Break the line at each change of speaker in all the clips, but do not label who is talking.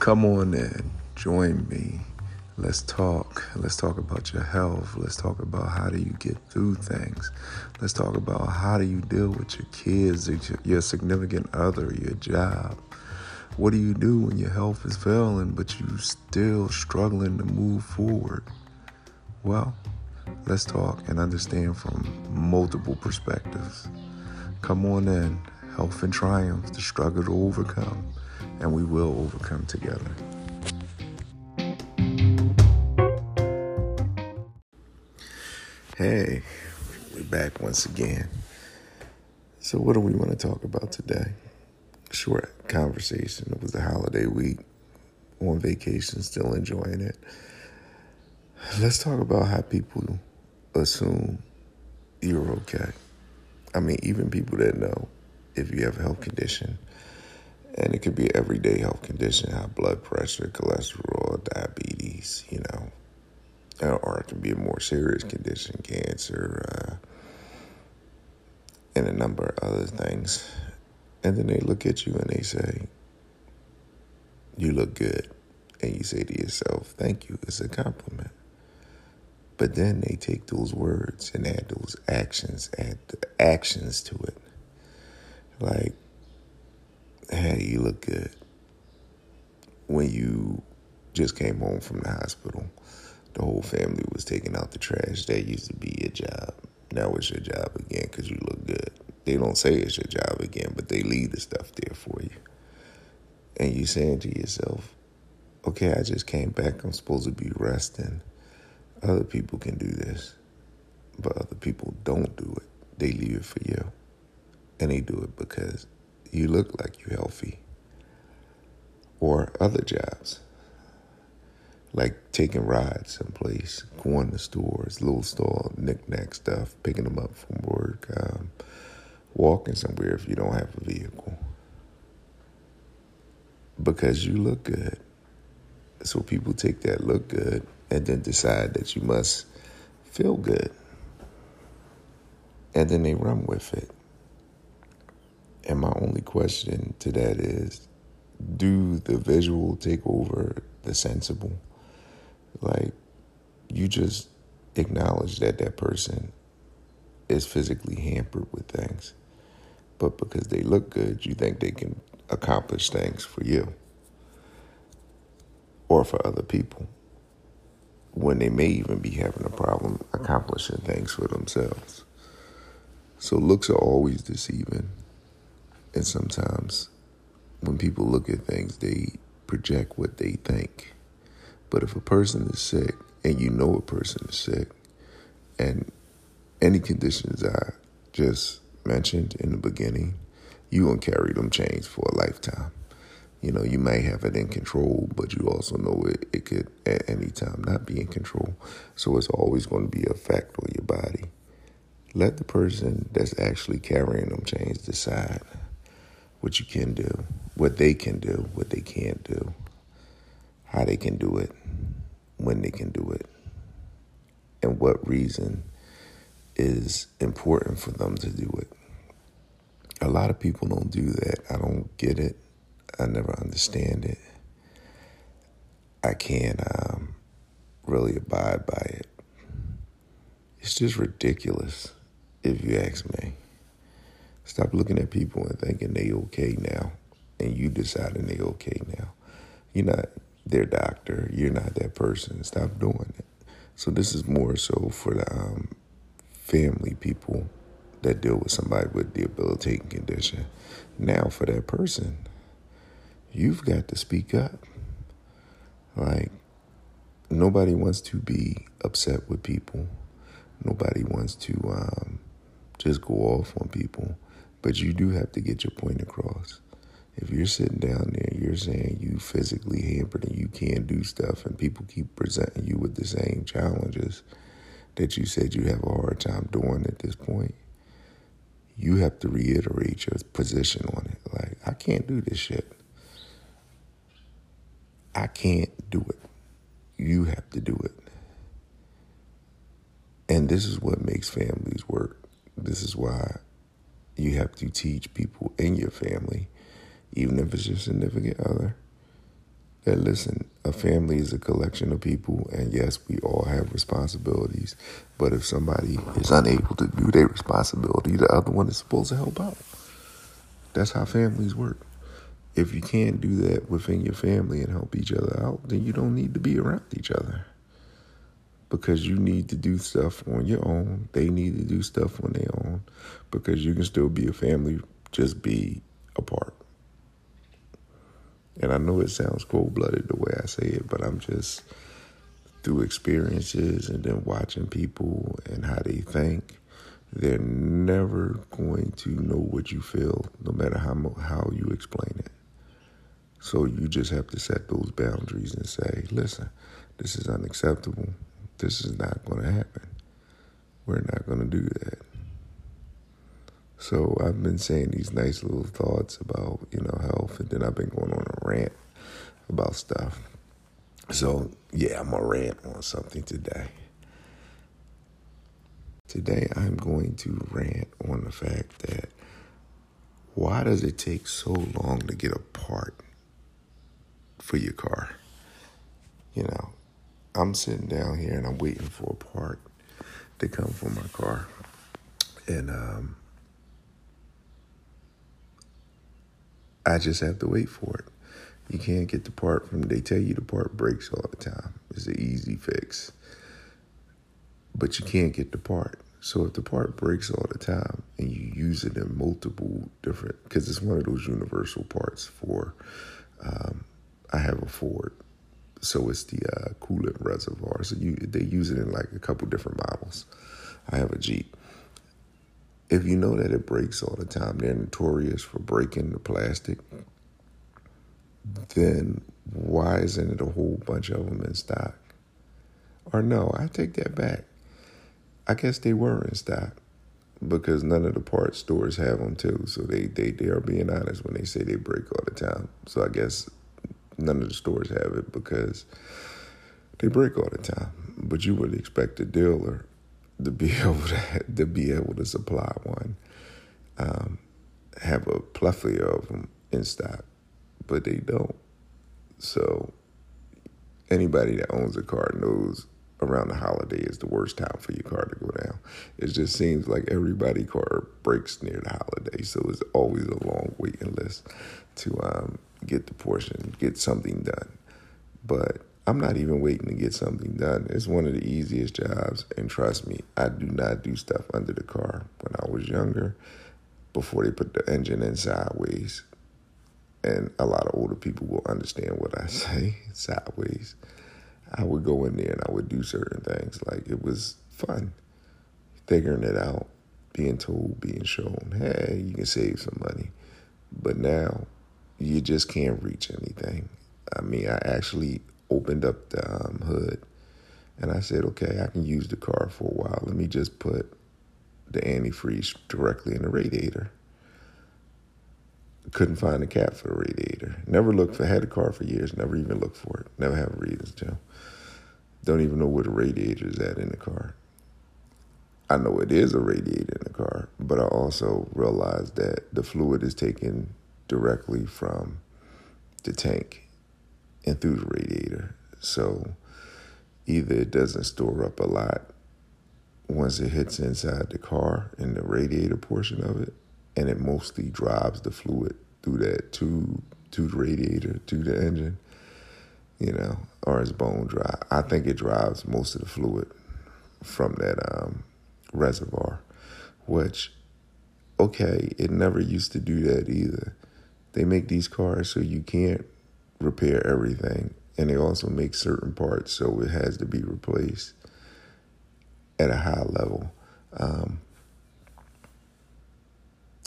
Come on in, join me. Let's talk. Let's talk about your health. Let's talk about how do you get through things. Let's talk about how do you deal with your kids, your significant other, your job. What do you do when your health is failing but you still struggling to move forward? Well, let's talk and understand from multiple perspectives. Come on in. Health and triumph, the struggle to overcome, and we will overcome together. Hey, we're back once again. So, what do we want to talk about today? Short conversation. It was a holiday week, on vacation, still enjoying it. Let's talk about how people assume you're okay. I mean, even people that know if you have a health condition, and it could be everyday health condition, high blood pressure, cholesterol, diabetes, you know, or it can be a more serious condition, cancer, uh, and a number of other things. And then they look at you and they say, You look good. And you say to yourself, Thank you. It's a compliment. But then they take those words and add those actions, add the actions to it. Like, hey, you look good. When you just came home from the hospital, the whole family was taking out the trash. That used to be your job. Now it's your job again because you look good. They don't say it's your job again, but they leave the stuff there for you. And you're saying to yourself, okay, I just came back. I'm supposed to be resting. Other people can do this, but other people don't do it. They leave it for you. And they do it because you look like you're healthy. Or other jobs, like taking rides someplace, going to stores, little store, knick-knack stuff, picking them up from work, um, walking somewhere if you don't have a vehicle. Because you look good. So people take that look good and then decide that you must feel good. And then they run with it. And my only question to that is do the visual take over the sensible? Like, you just acknowledge that that person is physically hampered with things. But because they look good, you think they can accomplish things for you or for other people when they may even be having a problem accomplishing things for themselves. So looks are always deceiving. And sometimes when people look at things, they project what they think. But if a person is sick and you know a person is sick, and any conditions I just mentioned in the beginning, you gonna carry them chains for a lifetime. You know, you may have it in control, but you also know it, it could at any time not be in control. So it's always going to be a effect on your body. Let the person that's actually carrying them chains decide what you can do, what they can do, what they can't do, how they can do it, when they can do it, and what reason is important for them to do it. A lot of people don't do that. I don't get it. I never understand it. I can't um, really abide by it. It's just ridiculous, if you ask me. Stop looking at people and thinking they okay now, and you deciding they okay now. You're not their doctor. You're not that person. Stop doing it. So this is more so for the um, family people that deal with somebody with debilitating condition. Now for that person you've got to speak up. Like, nobody wants to be upset with people. Nobody wants to um, just go off on people. But you do have to get your point across. If you're sitting down there, you're saying you physically hampered and you can't do stuff, and people keep presenting you with the same challenges that you said you have a hard time doing at this point, you have to reiterate your position on it. Like, I can't do this shit. I can't do it. You have to do it. And this is what makes families work. This is why you have to teach people in your family, even if it's your significant other, that listen, a family is a collection of people, and yes, we all have responsibilities. But if somebody is unable to do their responsibility, the other one is supposed to help out. That's how families work. If you can't do that within your family and help each other out, then you don't need to be around each other. Because you need to do stuff on your own. They need to do stuff on their own. Because you can still be a family, just be apart. And I know it sounds cold blooded the way I say it, but I'm just through experiences and then watching people and how they think, they're never going to know what you feel, no matter how how you explain it. So you just have to set those boundaries and say, listen, this is unacceptable. This is not going to happen. We're not going to do that. So I've been saying these nice little thoughts about, you know, health, and then I've been going on a rant about stuff. So yeah, I'm gonna rant on something today. Today I'm going to rant on the fact that why does it take so long to get a part for your car? You know, I'm sitting down here and I'm waiting for a part to come for my car. And um, I just have to wait for it. You can't get the part from, they tell you the part breaks all the time. It's an easy fix. But you can't get the part. So if the part breaks all the time and you use it in multiple different, because it's one of those universal parts for, um, I have a Ford, so it's the uh, coolant reservoir. So you they use it in like a couple different models. I have a Jeep if you know that it breaks all the time, they're notorious for breaking the plastic, then why isn't it a whole bunch of them in stock? Or no, I take that back. I guess they were in stock because none of the parts stores have them too. So they, they, they are being honest when they say they break all the time. So I guess none of the stores have it because they break all the time. But you would expect a dealer to be able to to be able to supply one. Um, have a plethora of them in stock, but they don't. So anybody that owns a car knows around the holiday is the worst time for your car to go down. It just seems like everybody car breaks near the holiday, so it's always a long waiting list to um, get the portion, get something done. But I'm not even waiting to get something done. It's one of the easiest jobs. And trust me, I do not do stuff under the car. When I was younger, before they put the engine in sideways, and a lot of older people will understand what I say sideways, I would go in there and I would do certain things. Like it was fun figuring it out, being told, being shown, hey, you can save some money. But now you just can't reach anything. I mean, I actually opened up the um, hood and I said, okay, I can use the car for a while. Let me just put the antifreeze directly in the radiator. Couldn't find a cap for the radiator. Never looked for, had a car for years, never even looked for it. Never have reasons to. Don't even know where the radiator is at in the car. I know it is a radiator in the car, but I also realized that the fluid is taken directly from the tank and through the radiator. So either it doesn't store up a lot once it hits inside the car in the radiator portion of it, and it mostly drives the fluid through that tube to the radiator to the engine, you know, or it's bone dry. I think it drives most of the fluid from that um, reservoir, which, okay, it never used to do that either. They make these cars so you can't repair everything. And they also make certain parts so it has to be replaced at a high level. Um,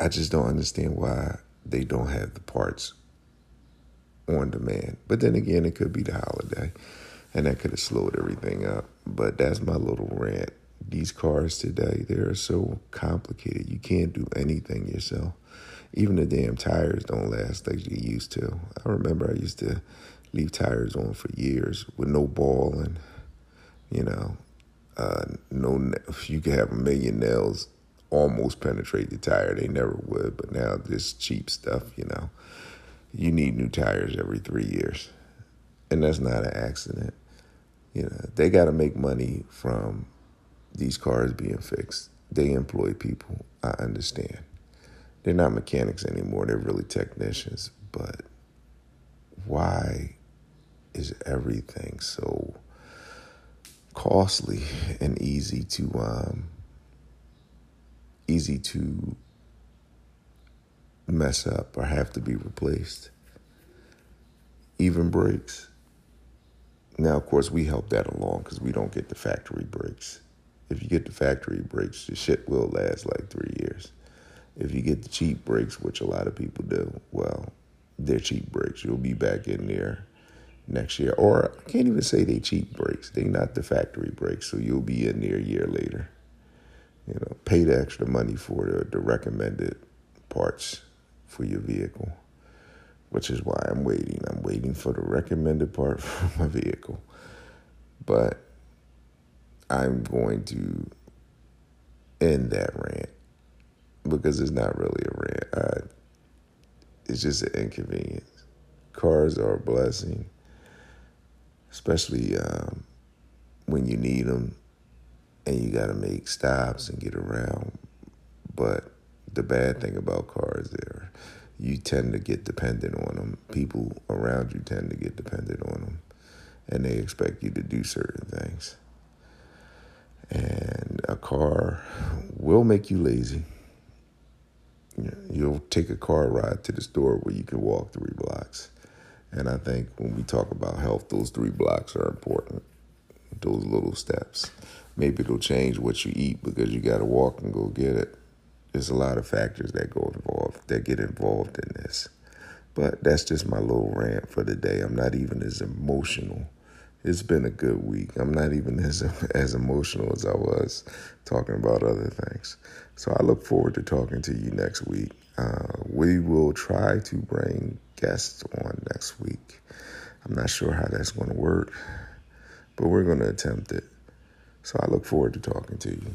I just don't understand why they don't have the parts on demand. But then again, it could be the holiday, and that could have slowed everything up. But that's my little rant. These cars today, they're so complicated. You can't do anything yourself. Even the damn tires don't last like they used to. I remember I used to leave tires on for years with no ball and, you know, uh, no. You could have a million nails almost penetrate the tire. They never would. But now this cheap stuff, you know, you need new tires every three years. And that's not an accident. You know, they got to make money from these cars being fixed. They employ people. I understand. They're not mechanics anymore. They're really technicians. But why is everything so costly and easy to um, easy to mess up or have to be replaced? Even brakes. Now, of course, we help that along because we don't get the factory brakes. If you get the factory brakes, the shit will last like three years. If you get the cheap brakes, which a lot of people do, well, they're cheap brakes. You'll be back in there next year. Or I can't even say they cheap brakes. They're not the factory brakes, so you'll be in there a year later. You know, pay the extra money for the, the recommended parts for your vehicle, which is why I'm waiting. I'm waiting for the recommended part for my vehicle. But I'm going to end that rant because it's not really a rant. I, it's just an inconvenience. Cars are a blessing, especially um, when you need them and you got to make stops and get around. But the bad thing about cars there, you tend to get dependent on them. People around you tend to get dependent on them, and they expect you to do certain things. And a car will make you lazy. You'll take a car ride to the store where you can walk three blocks. And I think when we talk about health, those three blocks are important. Those little steps. Maybe it'll change what you eat because you got to walk and go get it. There's a lot of factors that go involved that get involved in this. But that's just my little rant for the day. I'm not even as emotional it's been a good week. I'm not even as as emotional as I was talking about other things. So I look forward to talking to you next week. Uh, we will try to bring guests on next week. I'm not sure how that's going to work, but we're going to attempt it. So I look forward to talking to you.